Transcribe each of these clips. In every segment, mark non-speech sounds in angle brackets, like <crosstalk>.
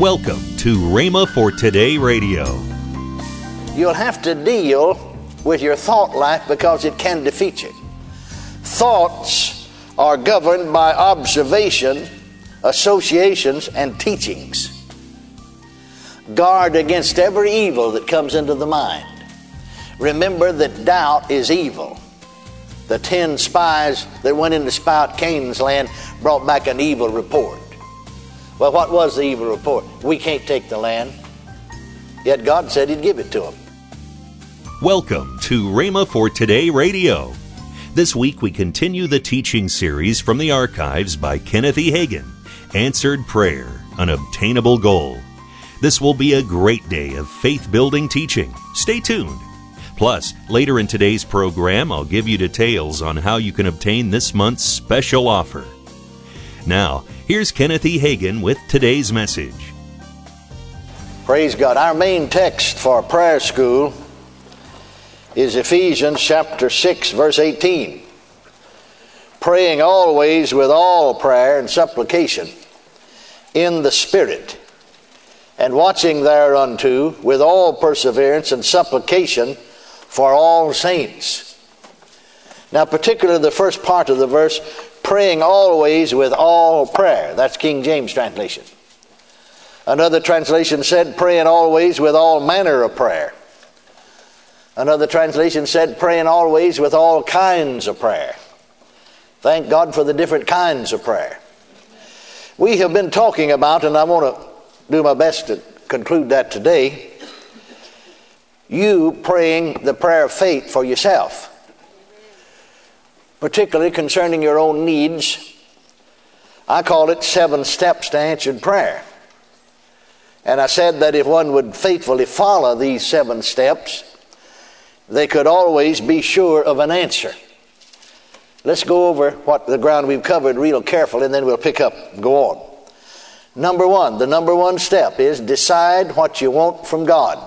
Welcome to Rhema for Today Radio. You'll have to deal with your thought life because it can defeat you. Thoughts are governed by observation, associations, and teachings. Guard against every evil that comes into the mind. Remember that doubt is evil. The ten spies that went in to spy out Canaan's land brought back an evil report. Well, what was the evil report? We can't take the land. Yet God said He'd give it to them. Welcome to Rhema for Today Radio. This week we continue the teaching series from the archives by Kenneth E. Hagin Answered Prayer, an Obtainable Goal. This will be a great day of faith building teaching. Stay tuned. Plus, later in today's program, I'll give you details on how you can obtain this month's special offer. Now, here's Kenneth E. Hagin with today's message. Praise God. Our main text for prayer school is Ephesians chapter 6, verse 18. Praying always with all prayer and supplication in the Spirit, and watching thereunto with all perseverance and supplication for all saints. Now, particularly the first part of the verse, praying always with all prayer. That's King James translation. Another translation said, praying always with all manner of prayer. Another translation said, praying always with all kinds of prayer. Thank God for the different kinds of prayer. We have been talking about, and I want to do my best to conclude that today, you praying the prayer of faith for yourself, particularly concerning your own needs. I call it seven steps to answered prayer. And I said that if one would faithfully follow these seven steps, they could always be sure of an answer. Let's go over what the ground we've covered real carefully, and then we'll pick up and go on. Number one, the number one step is decide what you want from God.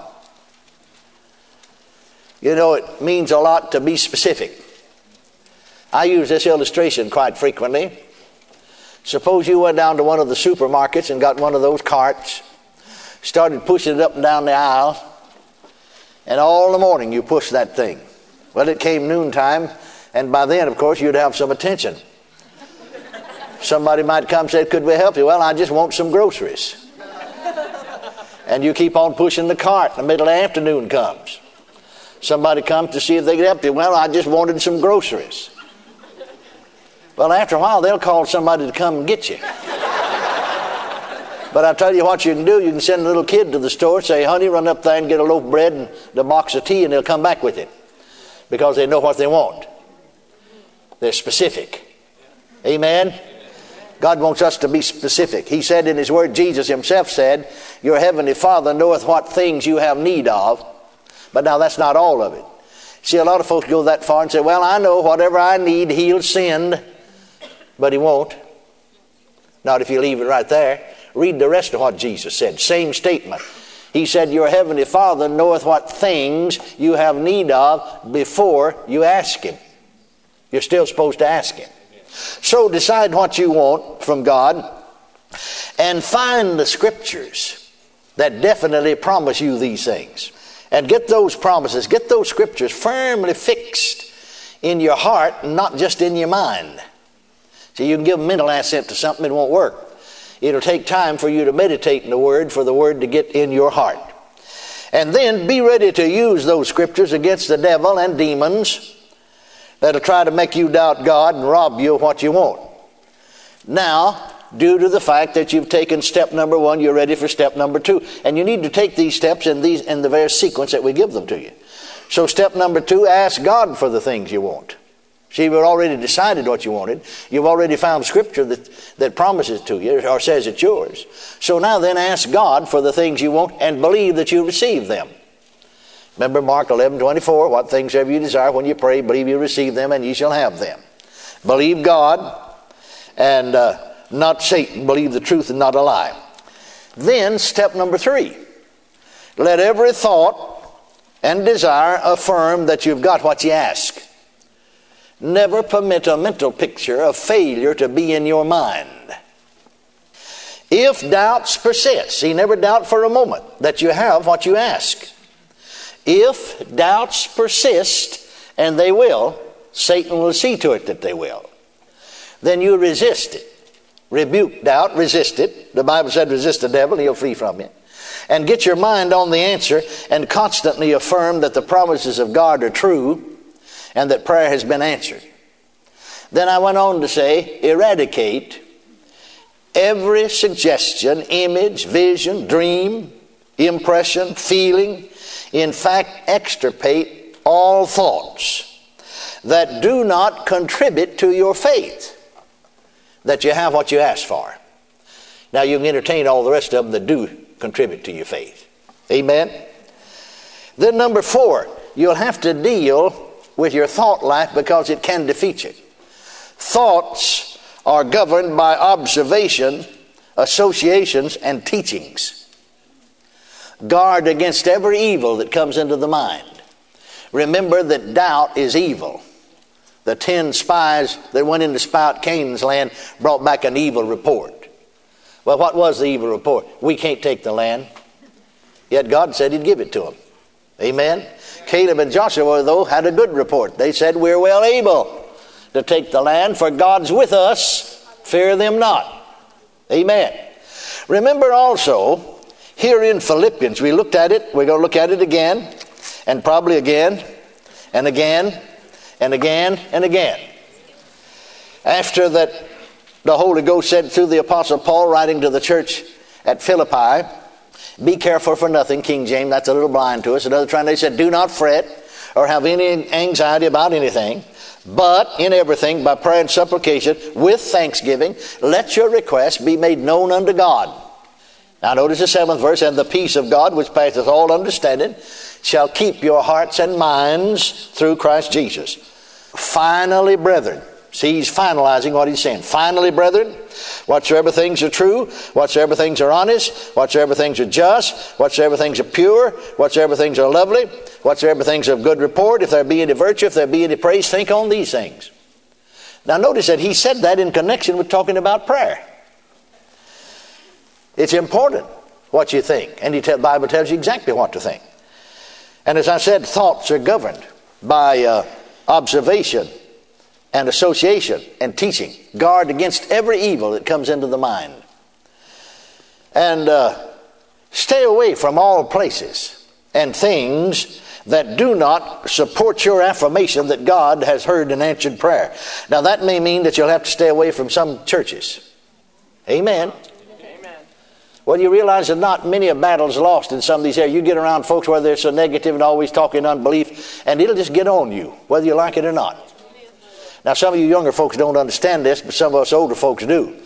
You know, it means a lot to be specific. I use this illustration quite frequently. Suppose you went down to one of the supermarkets and got one of those carts, started pushing it up and down the aisle, and all the morning you pushed that thing. Well, it came noontime, and by then, of course, you'd have some attention. Somebody might come and say, Could we help you? Well, I just want some groceries. And you keep on pushing the cart. The middle of the afternoon comes. Somebody comes to see if they can help you. Well, I just wanted some groceries. Well, after a while, they'll call somebody to come and get you. But I tell you what you can do. You can send a little kid to the store, say, honey, run up there and get a loaf of bread and the box of tea, and they'll come back with it. Because they know what they want. They're specific. Amen? God wants us to be specific. He said in His Word, Jesus Himself said, Your Heavenly Father knoweth what things you have need of. But now that's not all of it. See, a lot of folks go that far and say, Well, I know whatever I need, He'll send. But He won't. Not if you leave it right there. Read the rest of what Jesus said. Same statement. He said, Your heavenly Father knoweth what things you have need of before you ask Him. You're still supposed to ask Him. So decide what you want from God and find the scriptures that definitely promise you these things. And get those promises, get those scriptures firmly fixed in your heart, not just in your mind. See, you can give a mental assent to something, it won't work. It'll take time for you to meditate in the Word, for the Word to get in your heart. And then be ready to use those scriptures against the devil and demons that'll try to make you doubt God and rob you of what you want. Now, due to the fact that you've taken step number one, you're ready for step number two. And you need to take these steps in, these, in the very sequence that we give them to you. So, step number two, ask God for the things you want. See, you've already decided what you wanted. You've already found scripture that, that promises to you or says it's yours. So now then ask God for the things you want and believe that you receive them. Remember Mark 11, 24, what things have you desire when you pray, believe you receive them and you shall have them. Believe God and uh, not Satan. Believe the truth and not a lie. Then step number three. Let every thought and desire affirm that you've got what you ask. Never permit a mental picture of failure to be in your mind. If doubts persist, see, never doubt for a moment that you have what you ask. If doubts persist, and they will, Satan will see to it that they will. Then you resist it. Rebuke doubt, resist it. The Bible said, resist the devil, he'll flee from you. And get your mind on the answer and constantly affirm that the promises of God are true and that prayer has been answered. Then I went on to say, eradicate every suggestion, image, vision, dream, impression, feeling, in fact, extirpate all thoughts that do not contribute to your faith, that you have what you ask for. Now, you can entertain all the rest of them that do contribute to your faith. Amen? Then, number four, you'll have to deal with your thought life because it can defeat you. Thoughts are governed by observation, associations, and teachings. Guard against every evil that comes into the mind. Remember that doubt is evil. The ten spies that went in to spy out Canaan's land brought back an evil report. Well, what was the evil report? We can't take the land. Yet God said He'd give it to them. Amen? Caleb and Joshua, though, had a good report. They said, We're well able to take the land, for God's with us. Fear them not. Amen. Remember also here in Philippians, we looked at it, we're going to look at it again, and probably again, and again, and again, and again. After that, the Holy Ghost said through the Apostle Paul, writing to the church at Philippi, Be careful for nothing, King James, that's a little blind to us. Another translation said, Do not fret or have any anxiety about anything, but in everything, by prayer and supplication, with thanksgiving, let your requests be made known unto God. Now, notice the seventh verse, and the peace of God, which passeth all understanding, shall keep your hearts and minds through Christ Jesus. Finally, brethren, see, he's finalizing what he's saying. Finally, brethren, whatsoever things are true, whatsoever things are honest, whatsoever things are just, whatsoever things are pure, whatsoever things are lovely, whatsoever things are of good report, if there be any virtue, if there be any praise, think on these things. Now, notice that he said that in connection with talking about prayer. It's important what you think, and the Bible tells you exactly what to think. And as I said, thoughts are governed by uh, observation and association and teaching. Guard against every evil that comes into the mind. And uh, stay away from all places and things that do not support your affirmation that God has heard and answered prayer. Now, that may mean that you'll have to stay away from some churches. Amen. Well, you realize that not many a battle's lost in some of these areas. You get around folks where they're so negative and always talking unbelief, and it'll just get on you, whether you like it or not. Now, some of you younger folks don't understand this, but some of us older folks do.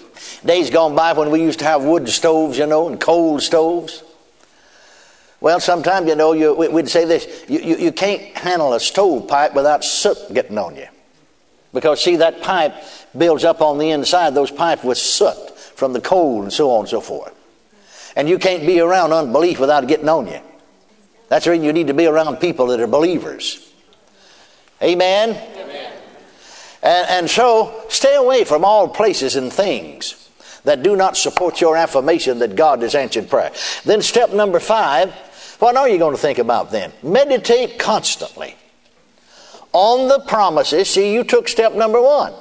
Days gone by when we used to have wood stoves, you know, and coal stoves. Well, sometimes, you know, you, we'd say this you, you, you can't handle a stove pipe without soot getting on you. Because, see, that pipe builds up on the inside, those pipes with soot from the coal and so on and so forth. And you can't be around unbelief without getting on you. That's the reason you need to be around people that are believers. Amen? And, and so, stay away from all places and things that do not support your affirmation that God has answered prayer. Then, step number five what are you going to think about then? Meditate constantly on the promises. See, you took step number one.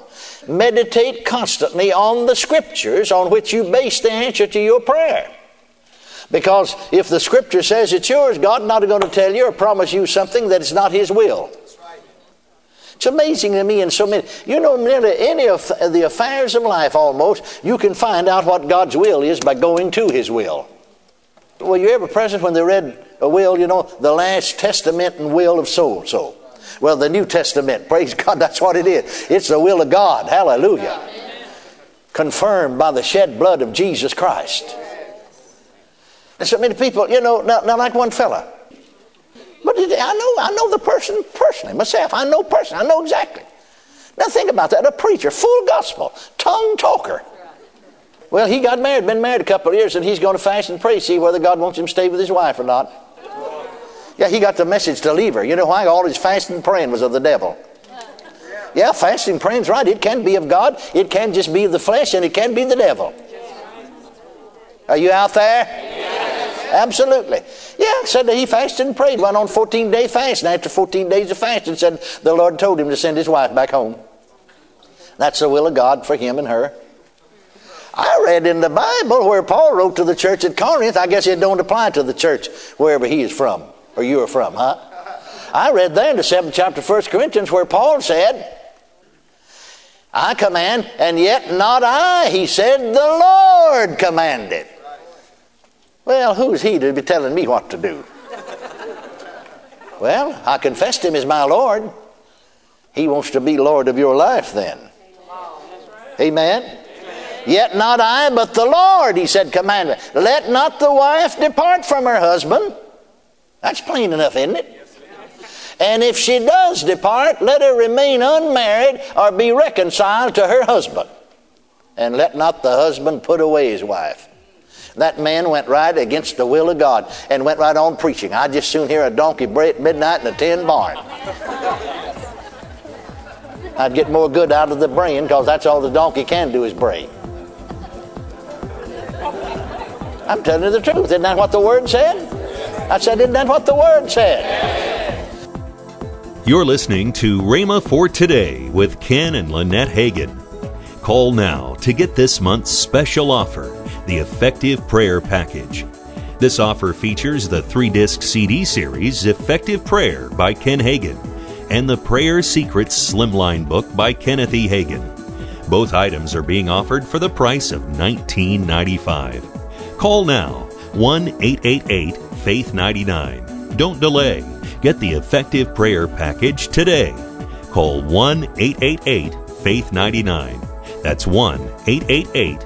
Meditate constantly on the scriptures on which you base the answer to your prayer. Because if the scripture says it's yours, God not going to tell you or promise you something that is not His will. It's amazing to me in so many. You know, nearly any of the affairs of life almost, you can find out what God's will is by going to His will. Were you ever present when they read a will, you know, the last testament and will of so and so? Well, the New Testament, <laughs> praise God, that's what it is. It's the will of God. Hallelujah. Confirmed by the shed blood of Jesus Christ. There's so many people, you know, not, not like one fella. I know, I know the person personally, myself. I know personally. I know exactly. Now think about that. A preacher, full gospel, tongue talker. Well, he got married, been married a couple of years, and he's going to fast and pray, see whether God wants him to stay with his wife or not. Yeah, he got the message to leave her. You know why? All his fasting and praying was of the devil. Yeah, fasting and praying's right. It can be of God, it can just be of the flesh, and it can be the devil. Are you out there? Absolutely. Yeah, said that he fasted and prayed, went on 14 day fast, and after 14 days of fasting, said the Lord told him to send his wife back home. That's the will of God for him and her. I read in the Bible where Paul wrote to the church at Corinth. I guess it don't apply to the church wherever he is from or you are from, huh? I read there in the seventh chapter 1 Corinthians where Paul said, I command, and yet not I. He said, the Lord commanded. Well, who's he to be telling me what to do? Well, I confessed him as my Lord. He wants to be Lord of your life then. Amen. Yet not I, but the Lord, he said, commanded. Let not the wife depart from her husband. That's plain enough, isn't it? And if she does depart, let her remain unmarried or be reconciled to her husband. And let not the husband put away his wife. That man went right against the will of God and went right on preaching. I'd just soon hear a donkey bray at midnight in a tin barn. I'd get more good out of the brain because that's all the donkey can do is bray. I'm telling you the truth. Isn't that what the Word said? I said, Isn't that what the Word said? You're listening to Rhema for Today with Ken and Lynette Hagin. Call now to get this month's special offer, the Effective Prayer Package. This offer features the three disc CD series Effective Prayer by Ken Hagin and the Prayer Secrets Slimline book by Kenneth E. Hagin. Both items are being offered for the price of $19.95. Call now 1 888 Faith 99. Don't delay. Get the effective prayer package today. Call 1 888 Faith 99. That's 1 888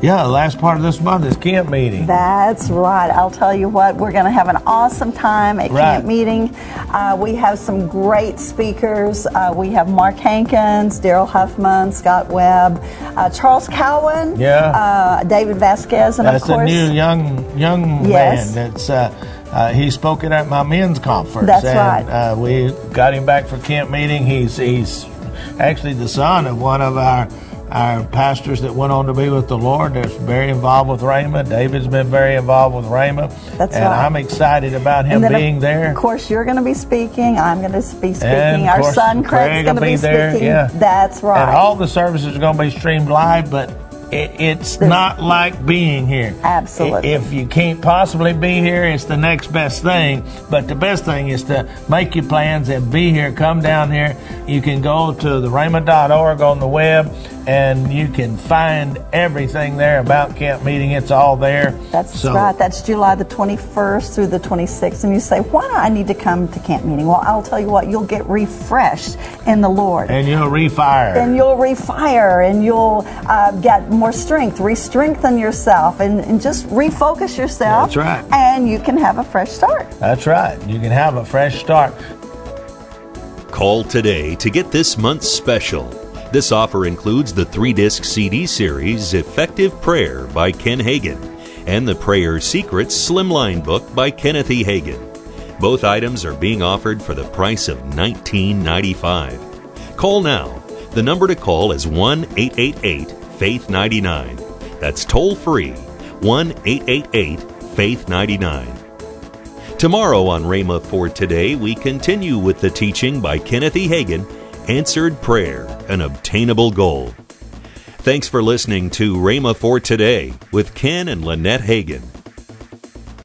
Yeah, the last part of this month is camp meeting. That's right. I'll tell you what, we're going to have an awesome time at Right. camp meeting. Uh, we have some great speakers. Uh, we have Mark Hankins, Daryl Huffman, Scott Webb, uh, Charles Cowan, Yeah. uh, David Vasquez, and That's of course, a new young young Yes. man. That's uh, uh, he spoke at my men's conference. That's and, right. Uh, we got him back for camp meeting. He's he's actually the son of one of our our pastors that went on to be with the Lord. That's very involved with Rhema. David's been very involved with Rhema. That's and right. I'm excited about him being of there. Of course, you're going to be speaking. I'm going to be speaking. And, Our son Craig Craig's going to be, be there, speaking. yeah. That's right. And all the services are going to be streamed live, but it, it's not like being here. Absolutely. If you can't possibly be here, it's the next best thing. But the best thing is to make your plans and be here. Come down here. You can go to the rhema.org on the web and you can find everything there about camp meeting. It's all there. That's So- right. That's July the 21st through the 26th. And you say, why do I need to come to camp meeting? Well, I'll tell you what, you'll get refreshed in the Lord. And you'll refire. and you'll refire and you'll uh, get more strength, re-strengthen yourself, and, and just refocus yourself. That's right. And you can have a fresh start. That's right. You can have a fresh start. Call today to get this month's special. This offer includes the three disc CD series Effective Prayer by Ken Hagin and the Prayer Secrets Slimline book by Kenneth E. Hagin. Both items are being offered for the price of $19.95. Call now. The number to call is 1 888 Faith 99. That's toll free 1 888 Faith 99. Tomorrow on Rhema for Today, we continue with the teaching by Kenneth E. Hagin, Answered Prayer, an Obtainable Goal. Thanks for listening to Rhema for Today with Ken and Lynette Hagin.